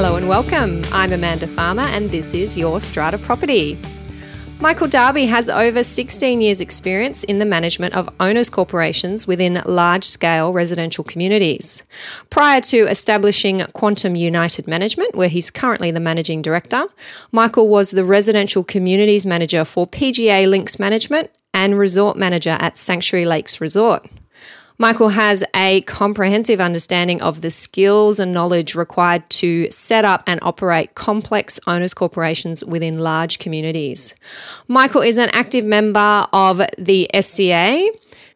Hello and welcome. I'm Amanda Farmer, and this is Your Strata Property. Michael Darby has over 16 years' experience in the management of owners' corporations within large scale residential communities. Prior to establishing Quantum United Management, where he's currently the managing director, Michael was the residential communities manager for PGA Links Management and resort manager at Sanctuary Lakes Resort. Michael has a comprehensive understanding of the skills and knowledge required to set up and operate complex owners corporations within large communities. Michael is an active member of the SCA,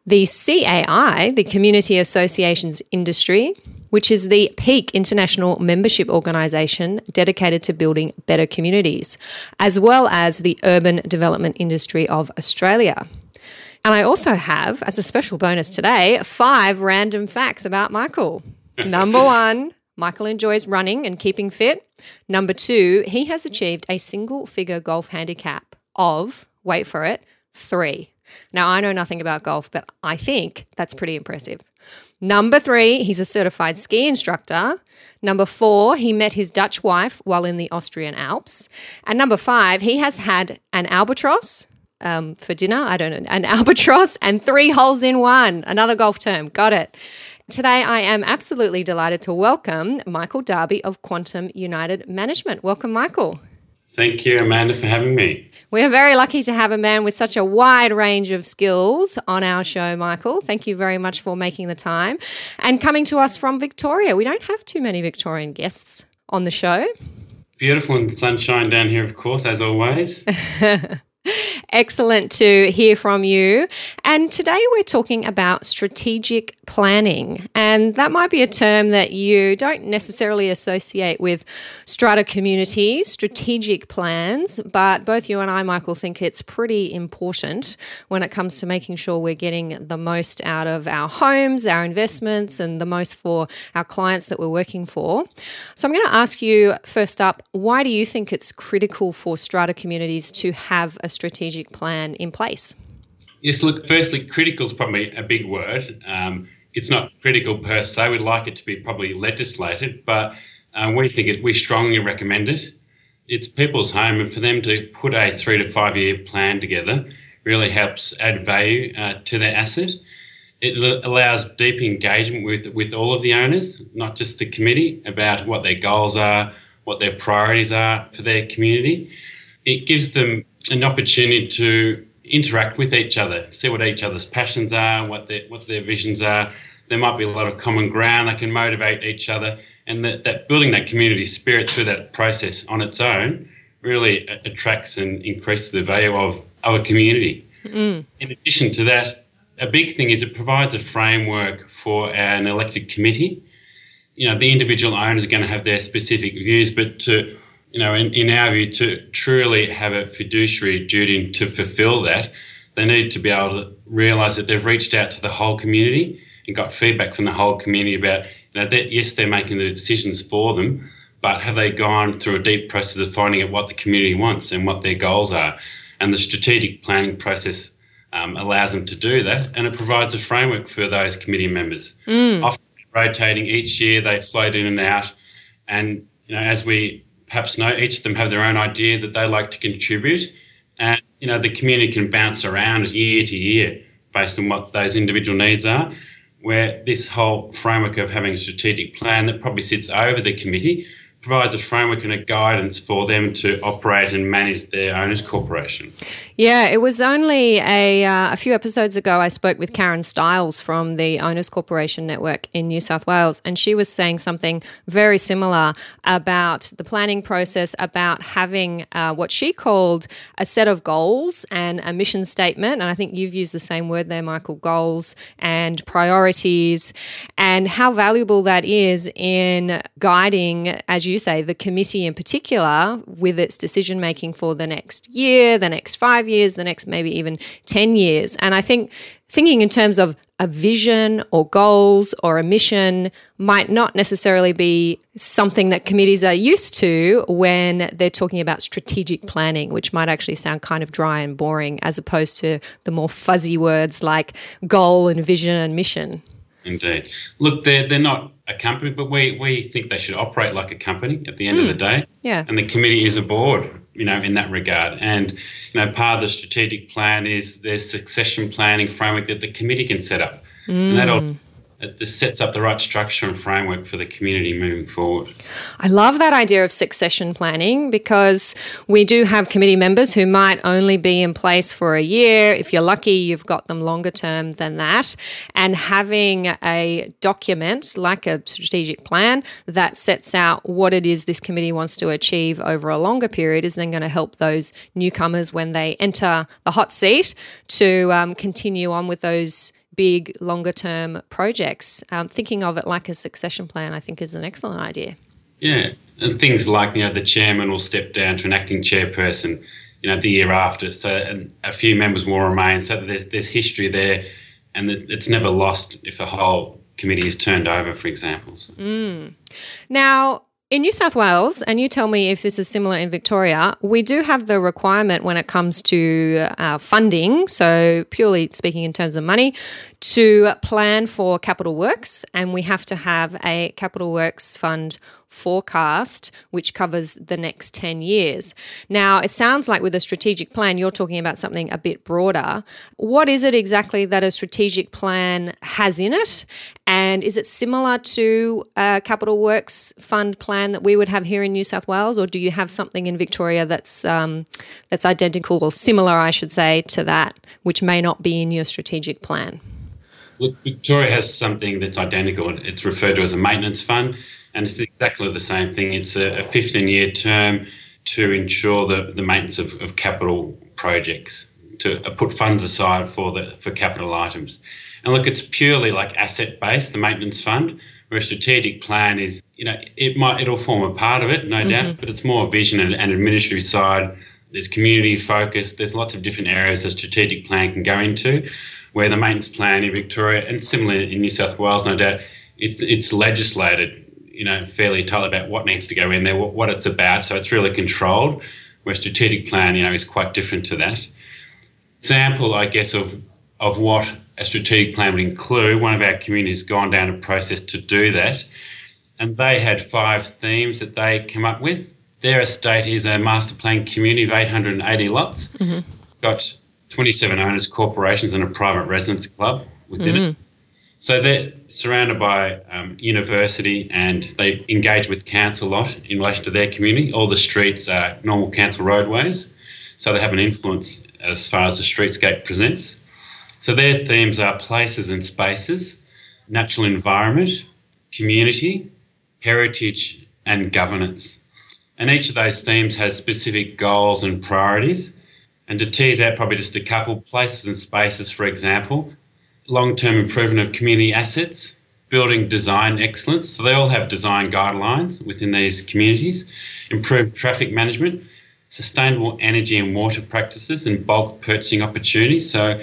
the CAI, the Community Associations Industry, which is the peak international membership organisation dedicated to building better communities, as well as the urban development industry of Australia. And I also have, as a special bonus today, five random facts about Michael. Number one, Michael enjoys running and keeping fit. Number two, he has achieved a single figure golf handicap of, wait for it, three. Now, I know nothing about golf, but I think that's pretty impressive. Number three, he's a certified ski instructor. Number four, he met his Dutch wife while in the Austrian Alps. And number five, he has had an albatross, um, for dinner. I don't know, an albatross and three holes in one. Another golf term. Got it. Today, I am absolutely delighted to welcome Michael Darby of Quantum United Management. Welcome, Michael. Thank you, Amanda, for having me. We are very lucky to have a man with such a wide range of skills on our show, Michael. Thank you very much for making the time and coming to us from Victoria. We don't have too many Victorian guests on the show. Beautiful and sunshine down here, of course, as always. Excellent to hear from you. And today we're talking about strategic planning. And that might be a term that you don't necessarily associate with strata communities, strategic plans, but both you and I, Michael, think it's pretty important when it comes to making sure we're getting the most out of our homes, our investments, and the most for our clients that we're working for. So I'm going to ask you first up why do you think it's critical for strata communities to have a strategic plan in place? Yes, look, firstly, critical is probably a big word. Um, it's not critical per se. We'd like it to be probably legislated, but um, we think it, we strongly recommend it. It's people's home, and for them to put a three to five year plan together really helps add value uh, to their asset. It l- allows deep engagement with, with all of the owners, not just the committee, about what their goals are, what their priorities are for their community. It gives them an opportunity to interact with each other, see what each other's passions are, what their what their visions are. There might be a lot of common ground. They can motivate each other, and that, that building that community spirit through that process on its own really attracts and increases the value of, a community. Mm. In addition to that, a big thing is it provides a framework for an elected committee. You know, the individual owners are going to have their specific views, but to you know, in, in our view, to truly have a fiduciary duty to fulfil that, they need to be able to realise that they've reached out to the whole community and got feedback from the whole community about, you know, that yes, they're making the decisions for them, but have they gone through a deep process of finding out what the community wants and what their goals are? And the strategic planning process um, allows them to do that, and it provides a framework for those committee members. Mm. Often rotating each year, they float in and out, and you know, as we perhaps know each of them have their own ideas that they like to contribute, and you know the community can bounce around year to year based on what those individual needs are. Where this whole framework of having a strategic plan that probably sits over the committee provides a framework and a guidance for them to operate and manage their owners corporation. Yeah, it was only a, uh, a few episodes ago I spoke with Karen Stiles from the Owners Corporation Network in New South Wales, and she was saying something very similar about the planning process, about having uh, what she called a set of goals and a mission statement. And I think you've used the same word there, Michael goals and priorities, and how valuable that is in guiding, as you say, the committee in particular with its decision making for the next year, the next five years, the next maybe even 10 years. And I think thinking in terms of a vision or goals or a mission might not necessarily be something that committees are used to when they're talking about strategic planning, which might actually sound kind of dry and boring as opposed to the more fuzzy words like goal and vision and mission. Indeed. Look, they're, they're not a company, but we, we think they should operate like a company at the end mm. of the day. Yeah. And the committee is a board you know, in that regard. And, you know, part of the strategic plan is there's succession planning framework that the committee can set up. Mm. And that'll it just sets up the right structure and framework for the community moving forward. I love that idea of succession planning because we do have committee members who might only be in place for a year. If you're lucky, you've got them longer term than that. And having a document like a strategic plan that sets out what it is this committee wants to achieve over a longer period is then going to help those newcomers when they enter the hot seat to um, continue on with those big, longer term projects. Um, thinking of it like a succession plan, I think, is an excellent idea. Yeah, and things like you know the chairman will step down to an acting chairperson, you know, the year after, so and a few members will remain. So there's there's history there, and it's never lost if a whole committee is turned over, for example. Mm. Now, in New South Wales, and you tell me if this is similar in Victoria, we do have the requirement when it comes to uh, funding, so purely speaking in terms of money, to plan for capital works, and we have to have a capital works fund forecast, which covers the next 10 years. Now, it sounds like with a strategic plan, you're talking about something a bit broader. What is it exactly that a strategic plan has in it? And is it similar to a capital works fund plan that we would have here in New South Wales, or do you have something in Victoria that's um, that's identical or similar, I should say, to that, which may not be in your strategic plan? Look, Victoria has something that's identical. It's referred to as a maintenance fund and it's exactly the same thing. It's a, a 15 year term to ensure the, the maintenance of, of capital projects, to uh, put funds aside for the for capital items. And look, it's purely like asset based, the maintenance fund, where a strategic plan is, you know, it might it'll form a part of it, no mm-hmm. doubt, but it's more vision and, and administrative side. There's community focus. There's lots of different areas a strategic plan can go into, where the maintenance plan in Victoria and similarly in New South Wales, no doubt, it's it's legislated you know, fairly tight about what needs to go in there, what, what it's about. So it's really controlled. Where strategic plan, you know, is quite different to that. Example, I guess, of of what a strategic plan would include. One of our communities gone down a process to do that, and they had five themes that they came up with. Their estate is a master plan community of 880 lots. Mm-hmm. Got 27 owners, corporations, and a private residence club within mm-hmm. it. So they're surrounded by um, university and they engage with council a lot in relation to their community. All the streets are normal council roadways, so they have an influence as far as the streetscape presents. So their themes are places and spaces, natural environment, community, heritage, and governance. And each of those themes has specific goals and priorities. And to tease out probably just a couple, places and spaces, for example, long term improvement of community assets, building design excellence. So they all have design guidelines within these communities, improved traffic management, sustainable energy and water practices, and bulk purchasing opportunities. So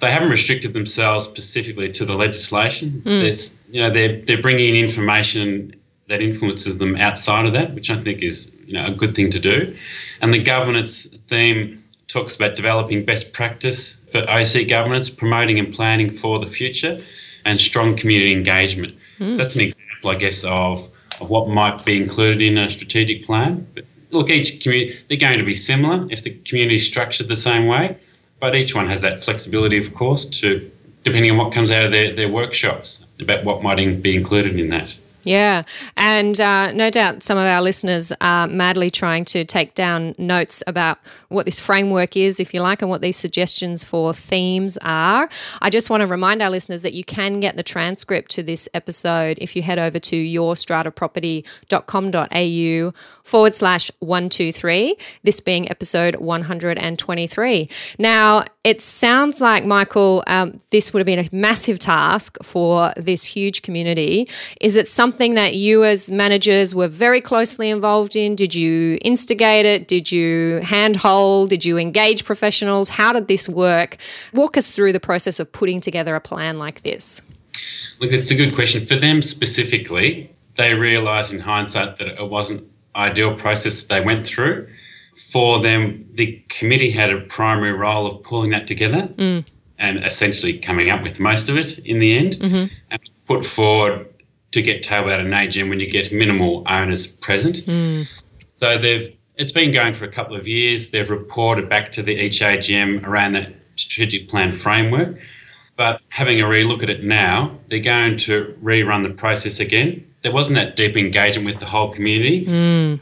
they haven't restricted themselves specifically to the legislation. Mm. you know, they're, they're bringing in information that influences them outside of that, which I think is you know a good thing to do. And the governance theme talks about developing best practice for OC governance, promoting and planning for the future, and strong community engagement. Mm. So that's an example, I guess, of, of what might be included in a strategic plan. But look, each community, they're going to be similar if the community is structured the same way, but each one has that flexibility, of course, to depending on what comes out of their, their workshops about what might be included in that. Yeah. And uh, no doubt some of our listeners are madly trying to take down notes about what this framework is, if you like, and what these suggestions for themes are. I just want to remind our listeners that you can get the transcript to this episode if you head over to yourstrataproperty.com.au forward slash 123, this being episode 123. Now, it sounds like, Michael, um, this would have been a massive task for this huge community. Is it something that you as managers were very closely involved in? Did you instigate it? Did you handhold? Did you engage professionals? How did this work? Walk us through the process of putting together a plan like this. Look, it's a good question. For them specifically, they realised in hindsight that it wasn't ideal process that they went through. For them, the committee had a primary role of pulling that together mm. and essentially coming up with most of it in the end mm-hmm. and put forward to get tabled at an AGM when you get minimal owners present. Mm. So they've it's been going for a couple of years. They've reported back to the each AGM around that strategic plan framework. But having a relook at it now, they're going to rerun the process again. There wasn't that deep engagement with the whole community. Mm.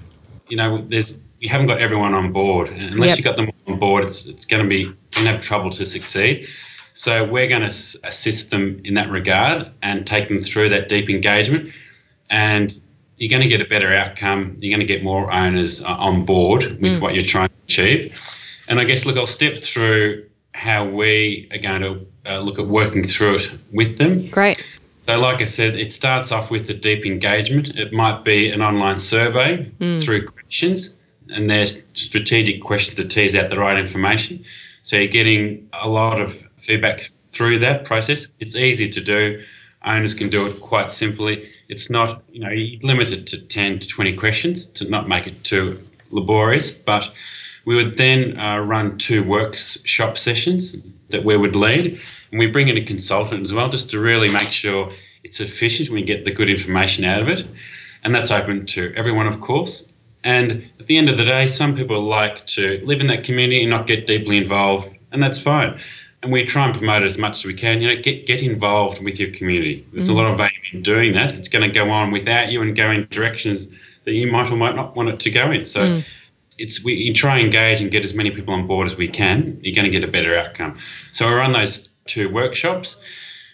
You know, there's you haven't got everyone on board. Unless yep. you got them on board, it's it's going to be going to have trouble to succeed. So we're going to assist them in that regard and take them through that deep engagement. And you're going to get a better outcome. You're going to get more owners uh, on board with mm. what you're trying to achieve. And I guess, look, I'll step through how we are going to uh, look at working through it with them. Great. So, like I said, it starts off with the deep engagement. It might be an online survey mm. through questions, and there's strategic questions to tease out the right information. So, you're getting a lot of feedback through that process. It's easy to do. Owners can do it quite simply. It's not, you know, you limit it to 10 to 20 questions to not make it too laborious, but we would then uh, run two workshop sessions that we would lead, and we bring in a consultant as well just to really make sure it's efficient. We get the good information out of it, and that's open to everyone, of course. And at the end of the day, some people like to live in that community and not get deeply involved, and that's fine and we try and promote it as much as we can. You know, get get involved with your community. There's mm-hmm. a lot of value in doing that. It's going to go on without you and go in directions that you might or might not want it to go in. So. Mm. It's we you try and engage and get as many people on board as we can. You're going to get a better outcome. So we run those two workshops.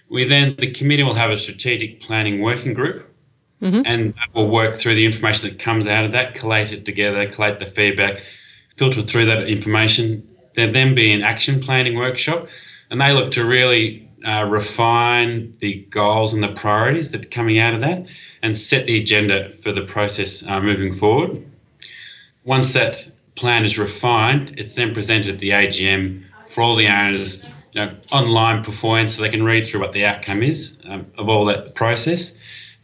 We then the committee will have a strategic planning working group, mm-hmm. and we'll work through the information that comes out of that, collate it together, collate the feedback, filter through that information, There'll then be an action planning workshop, and they look to really uh, refine the goals and the priorities that are coming out of that and set the agenda for the process uh, moving forward. Once that plan is refined, it's then presented at the AGM for all the owners you know, online performance so they can read through what the outcome is um, of all that process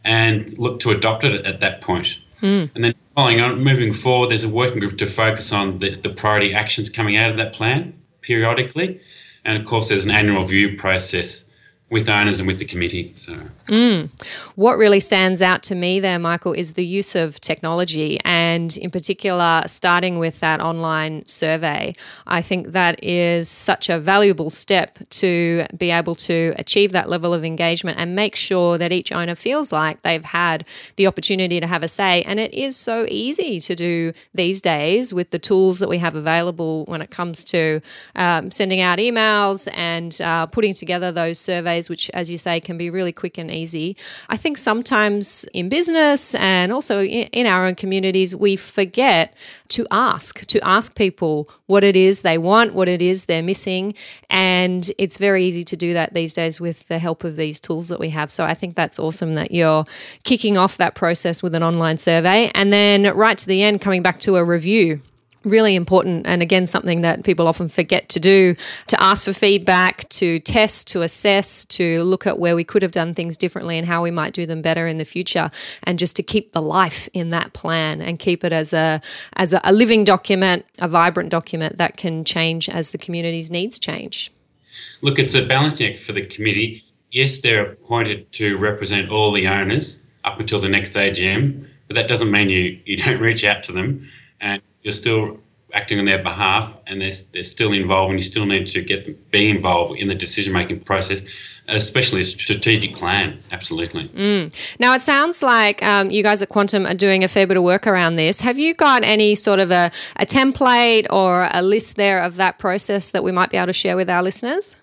and look to adopt it at that point. Mm. And then following on, moving forward, there's a working group to focus on the, the priority actions coming out of that plan periodically. And of course, there's an annual review process with owners and with the committee. So, mm. what really stands out to me there, Michael, is the use of technology, and in particular, starting with that online survey. I think that is such a valuable step to be able to achieve that level of engagement and make sure that each owner feels like they've had the opportunity to have a say. And it is so easy to do these days with the tools that we have available when it comes to um, sending out emails and uh, putting together those surveys ways, which, as you say, can be really quick and easy. I think sometimes in business and also in our own communities, we forget to ask, to ask people what it is they want, what it is they're missing. And it's very easy to do that these days with the help of these tools that we have. So I think that's awesome that you're kicking off that process with an online survey and then right to the end, coming back to a review really important and again something that people often forget to do to ask for feedback to test to assess to look at where we could have done things differently and how we might do them better in the future and just to keep the life in that plan and keep it as a as a, living document a vibrant document that can change as the community's needs change. Look it's a balancing act for the committee. Yes they're appointed to represent all the owners up until the next AGM but that doesn't mean you you don't reach out to them. And you're still acting on their behalf and they're, they're still involved and you still need to get be involved in the decision making process especially a strategic plan. Absolutely. Mm. now it sounds like um, you guys at quantum are doing a fair bit of work around this. Have you got any sort of a, a template or a list there of that process that we might be able to share with our listeners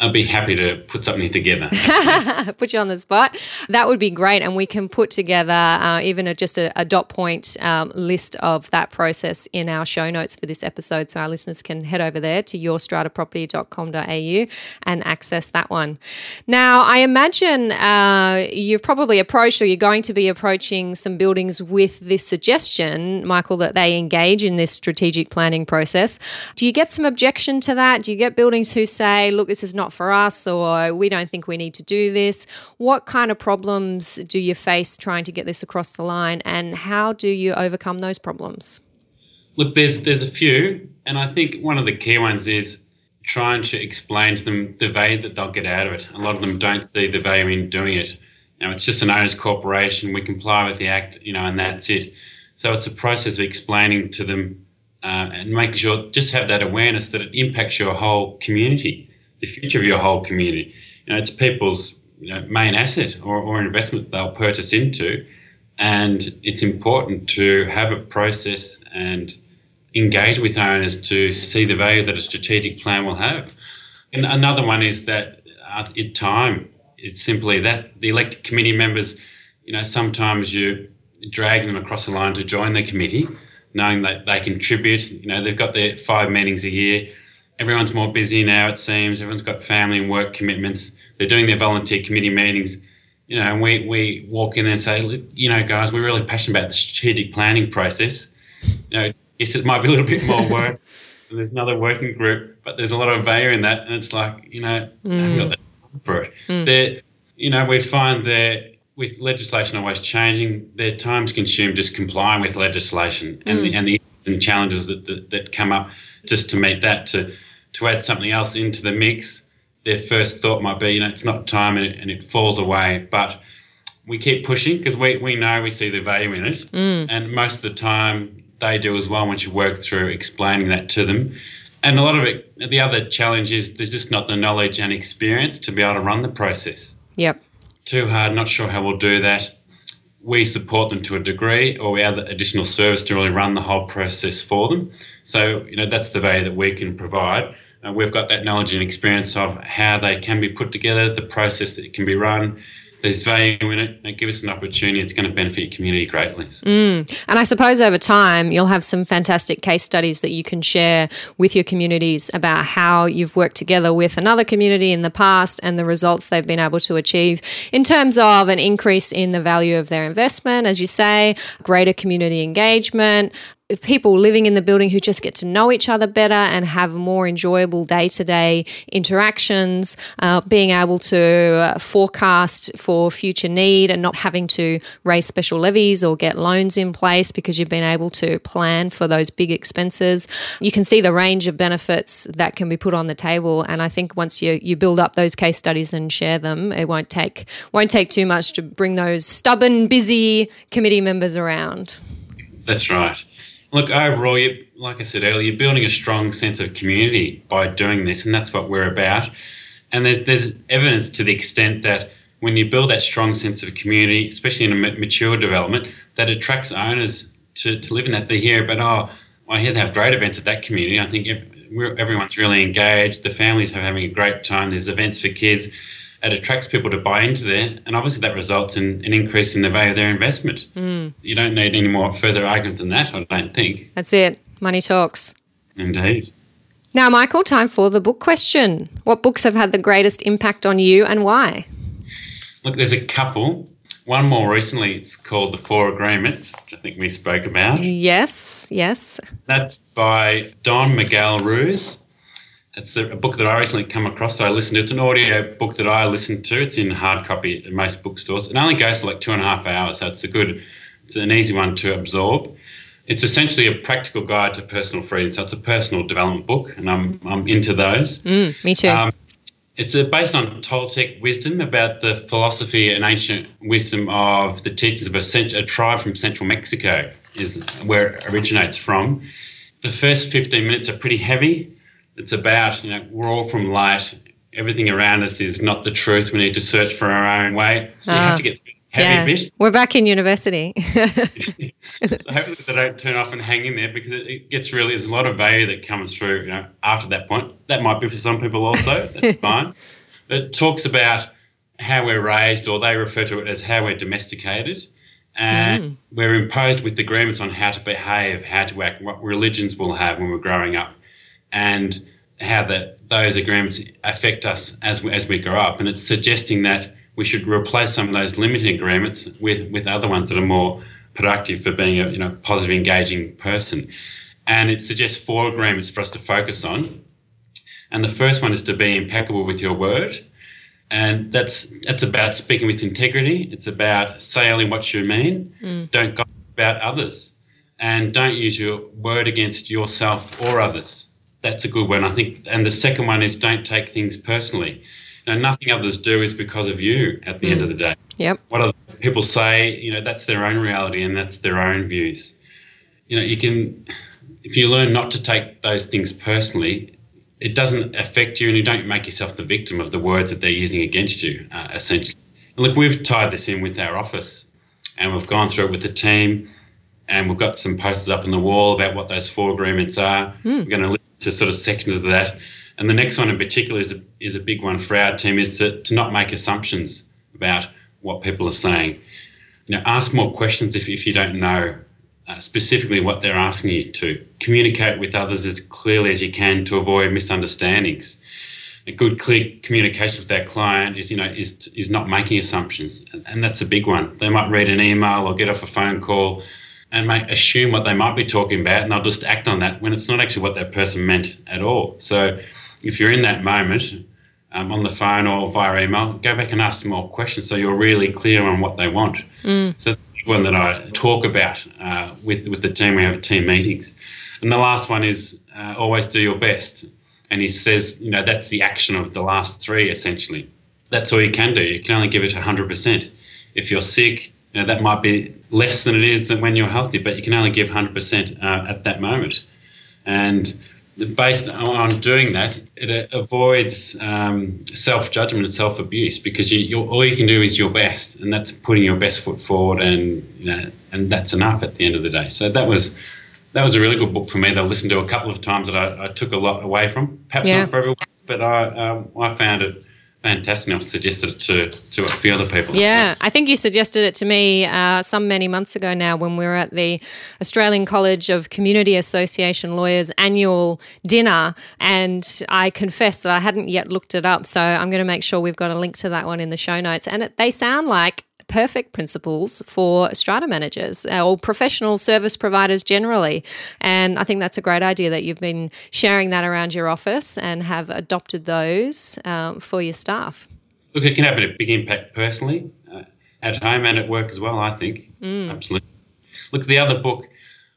I'll be happy to put something together. put you on the spot. That would be great. And we can put together uh, even a, just a, a, dot point um, list of that process in our show notes for this episode. So our listeners can head over there to yourstrataproperty.com.au and access that one. Now, I imagine uh, you've probably approached or you're going to be approaching some buildings with this suggestion, Michael, that they engage in this strategic planning process. Do you get some objection to that? Do you get buildings who say, look, this is not not for us or we don't think we need to do this. What kind of problems do you face trying to get this across the line and how do you overcome those problems? Look, there's there's a few, and I think one of the key ones is trying to explain to them the value that they'll get out of it. A lot of them don't see the value in doing it. Know, it's just an owner's corporation. We comply with the act, you know, and that's it. So it's a process of explaining to them uh, and making sure just have that awareness that it impacts your whole community the future of your whole community. You know, it's people's you know, main asset or, or investment they'll purchase into. And it's important to have a process and engage with owners to see the value that a strategic plan will have. And another one is that uh, at time, it's simply that the elected committee members, you know, sometimes you drag them across the line to join the committee, knowing that they contribute. You know, they've got their five meetings a year everyone's more busy now, it seems. Everyone's got family and work commitments. They're doing their volunteer committee meetings. You know, and we, we walk in and say, you know, guys, we're really passionate about the strategic planning process. You know, yes, it might be a little bit more work. and there's another working group, but there's a lot of value in that. And it's like, you know, mm. I haven't got the for it. Mm. you know, we find that with legislation always changing, their time's consumed just complying with legislation and, mm. the, and the and challenges that, that, that come up just to meet that to to add something else into the mix, their first thought might be, you know, it's not time and it, and it falls away. But we keep pushing because we, we know we see the value in it. Mm. And most of the time, they do as well once you work through explaining that to them. And a lot of it, the other challenge is there's just not the knowledge and experience to be able to run the process. Yep. Too hard, not sure how we'll do that. We support them to a degree, or we add additional service to really run the whole process for them. So, you know, that's the value that we can provide. Uh, we've got that knowledge and experience of how they can be put together, the process that can be run. There's value in it. It gives us an opportunity. It's going to benefit your community greatly. Mm. And I suppose over time, you'll have some fantastic case studies that you can share with your communities about how you've worked together with another community in the past and the results they've been able to achieve in terms of an increase in the value of their investment, as you say, greater community engagement, people living in the building who just get to know each other better and have more enjoyable day to day interactions, uh, being able to uh, forecast for future need and not having to raise special levies or get loans in place because you've been able to plan for those big expenses. You can see the range of benefits that can be put on the table. And I think once you, you build up those case studies and share them, it won't take won't take too much to bring those stubborn, busy committee members around. That's right. Look, overall, you, like I said earlier, you're building a strong sense of community by doing this, and that's what we're about. And there's there's evidence to the extent that when you build that strong sense of community, especially in a mature development, that attracts owners to, to live in that. They hear but oh, I hear they have great events at that community. I think everyone's really engaged. The families are having a great time. There's events for kids it attracts people to buy into there, and obviously that results in an increase in the value of their investment. Mm. You don't need any more further argument than that, I don't think. That's it. Money talks. Indeed. Now, Michael, time for the book question. What books have had the greatest impact on you and why? Look, there's a couple. One more recently, it's called The Four Agreements, which I think we spoke about. Yes, yes. That's by Don Miguel Ruiz it's a, book that I recently come across that I listened to. It's an audio book that I listened to. It's in hard copy at most bookstores. It only goes for like two and a half hours, so it's a good, it's an easy one to absorb. It's essentially a practical guide to personal freedom. So it's a personal development book, and I'm I'm into those. Mm, me too. Um, it's a, based on Toltec wisdom about the philosophy and ancient wisdom of the teachers of a, a tribe from central Mexico, is where it originates from. The first 15 minutes are pretty heavy it's about, you know, we're all from light. Everything around us is not the truth. We need to search for our own way. So you have ah. to get heavy yeah. bit. We're back in university. so hopefully they don't turn off and hang in there because it, it, gets really there's a lot of value that comes through. You know, after that point, that might be for some people also. That's fine. But it talks about how we're raised, or they refer to it as how we're domesticated. And mm. we're imposed with agreements on how to behave, how to act, what religions we'll have when we're growing up, and how that those agreements affect us as we, as we grow up. And it's suggesting that we should replace some of those limiting agreements with, with other ones that are more productive for being a you know positive, engaging person. And it suggests four agreements for us to focus on. And the first one is to be impeccable with your word and that's that's about speaking with integrity. It's about say only what you mean. Mm. Don't gossip about others, and don't use your word against yourself or others. That's a good one, I think. And the second one is don't take things personally. You know, nothing others do is because of you. At the mm. end of the day, yep. What other people say, you know, that's their own reality and that's their own views. You know, you can if you learn not to take those things personally, it doesn't affect you and you don't make yourself the victim of the words that they're using against you, uh, essentially. And look, we've tied this in with our office and we've gone through it with the team and we've got some posters up on the wall about what those four agreements are. Mm. We're going to listen to sort of sections of that. And the next one in particular is a, is a big one for our team is to, to not make assumptions about what people are saying. You know, ask more questions if, if you don't know uh, specifically what they're asking you to. Communicate with others as clearly as you can to avoid misunderstandings. A good, clear communication with that client is, you know, is is not making assumptions, and, and that's a big one. They might read an email or get off a phone call and make, assume what they might be talking about, and they'll just act on that when it's not actually what that person meant at all. So, if you're in that moment um, on the phone or via email, go back and ask some more questions so you're really clear on what they want. Mm. So one that I talk about uh, with with the team. We have team meetings, and the last one is uh, always do your best. And he says, you know, that's the action of the last three essentially. That's all you can do. You can only give it 100%. If you're sick, you know, that might be less than it is than when you're healthy, but you can only give 100% uh, at that moment. And based on doing that, it avoids um, self judgment and self abuse because you, all you can do is your best, and that's putting your best foot forward, and you know, and that's enough at the end of the day. So that was that was a really good book for me. That I listened to a couple of times that I, I took a lot away from. Perhaps yeah. not for everyone, but I um, I found it fantastic. I've suggested it to, to a few other people. Yeah, I think you suggested it to me uh, some many months ago now when we were at the Australian College of Community Association Lawyers annual dinner. And I confess that I hadn't yet looked it up. So I'm going to make sure we've got a link to that one in the show notes. And it, they sound like perfect principles for strata managers or professional service providers generally. And I think that's a great idea that you've been sharing that around your office and have adopted those um, for your staff. Look, it can have a big impact personally uh, at home and at work as well, I think. Mm. Absolutely. Look, the other book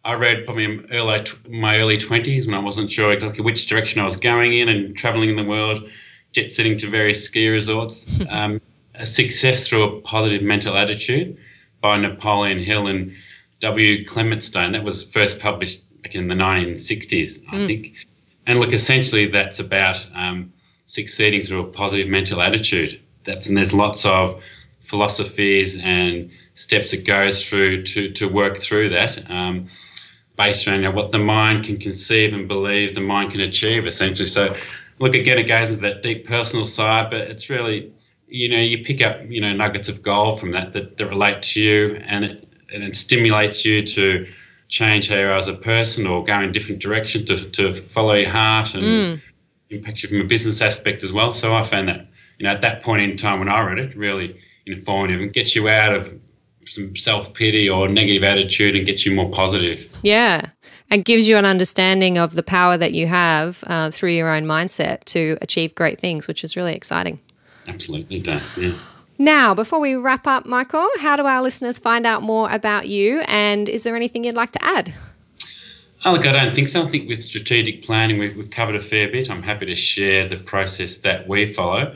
I read probably in early, my early 20s when I wasn't sure exactly which direction I was going in and traveling in the world, jet setting to various ski resorts. Um, Success Through a Positive Mental Attitude by Napoleon Hill and W. Clement Stone. That was first published back in the 1960s, I mm. think. And look, essentially, that's about um, succeeding through a positive mental attitude. That's and there's lots of philosophies and steps it goes through to to work through that. Um, based around you know, what the mind can conceive and believe the mind can achieve, essentially. So, look, again, it goes into that deep personal side, but it's really you know, you pick up, you know, nuggets of gold from that that, that relate to you and it, and it stimulates you to change how you are as a person or go in different direction to, to follow your heart and mm. impact you from a business aspect as well. So I found that, you know, at that point in time when I read it, really informative and gets you out of some self pity or negative attitude and gets you more positive. Yeah. And gives you an understanding of the power that you have uh, through your own mindset to achieve great things, which is really exciting. Absolutely does, yeah. Now, before we wrap up, Michael, how do our listeners find out more about you? And is there anything you'd like to add? Oh, look, I don't think so. I think with strategic planning, we've, we've covered a fair bit. I'm happy to share the process that we follow,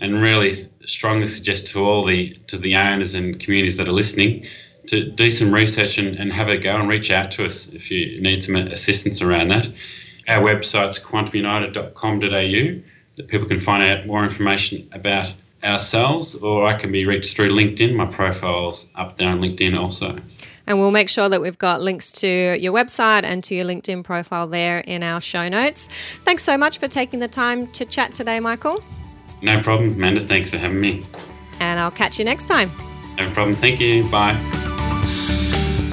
and really strongly suggest to all the to the owners and communities that are listening to do some research and, and have a go and reach out to us if you need some assistance around that. Our website's quantumunited.com.au that people can find out more information about ourselves, or I can be reached through LinkedIn. My profile's up there on LinkedIn also. And we'll make sure that we've got links to your website and to your LinkedIn profile there in our show notes. Thanks so much for taking the time to chat today, Michael. No problem, Amanda. Thanks for having me. And I'll catch you next time. No problem. Thank you. Bye.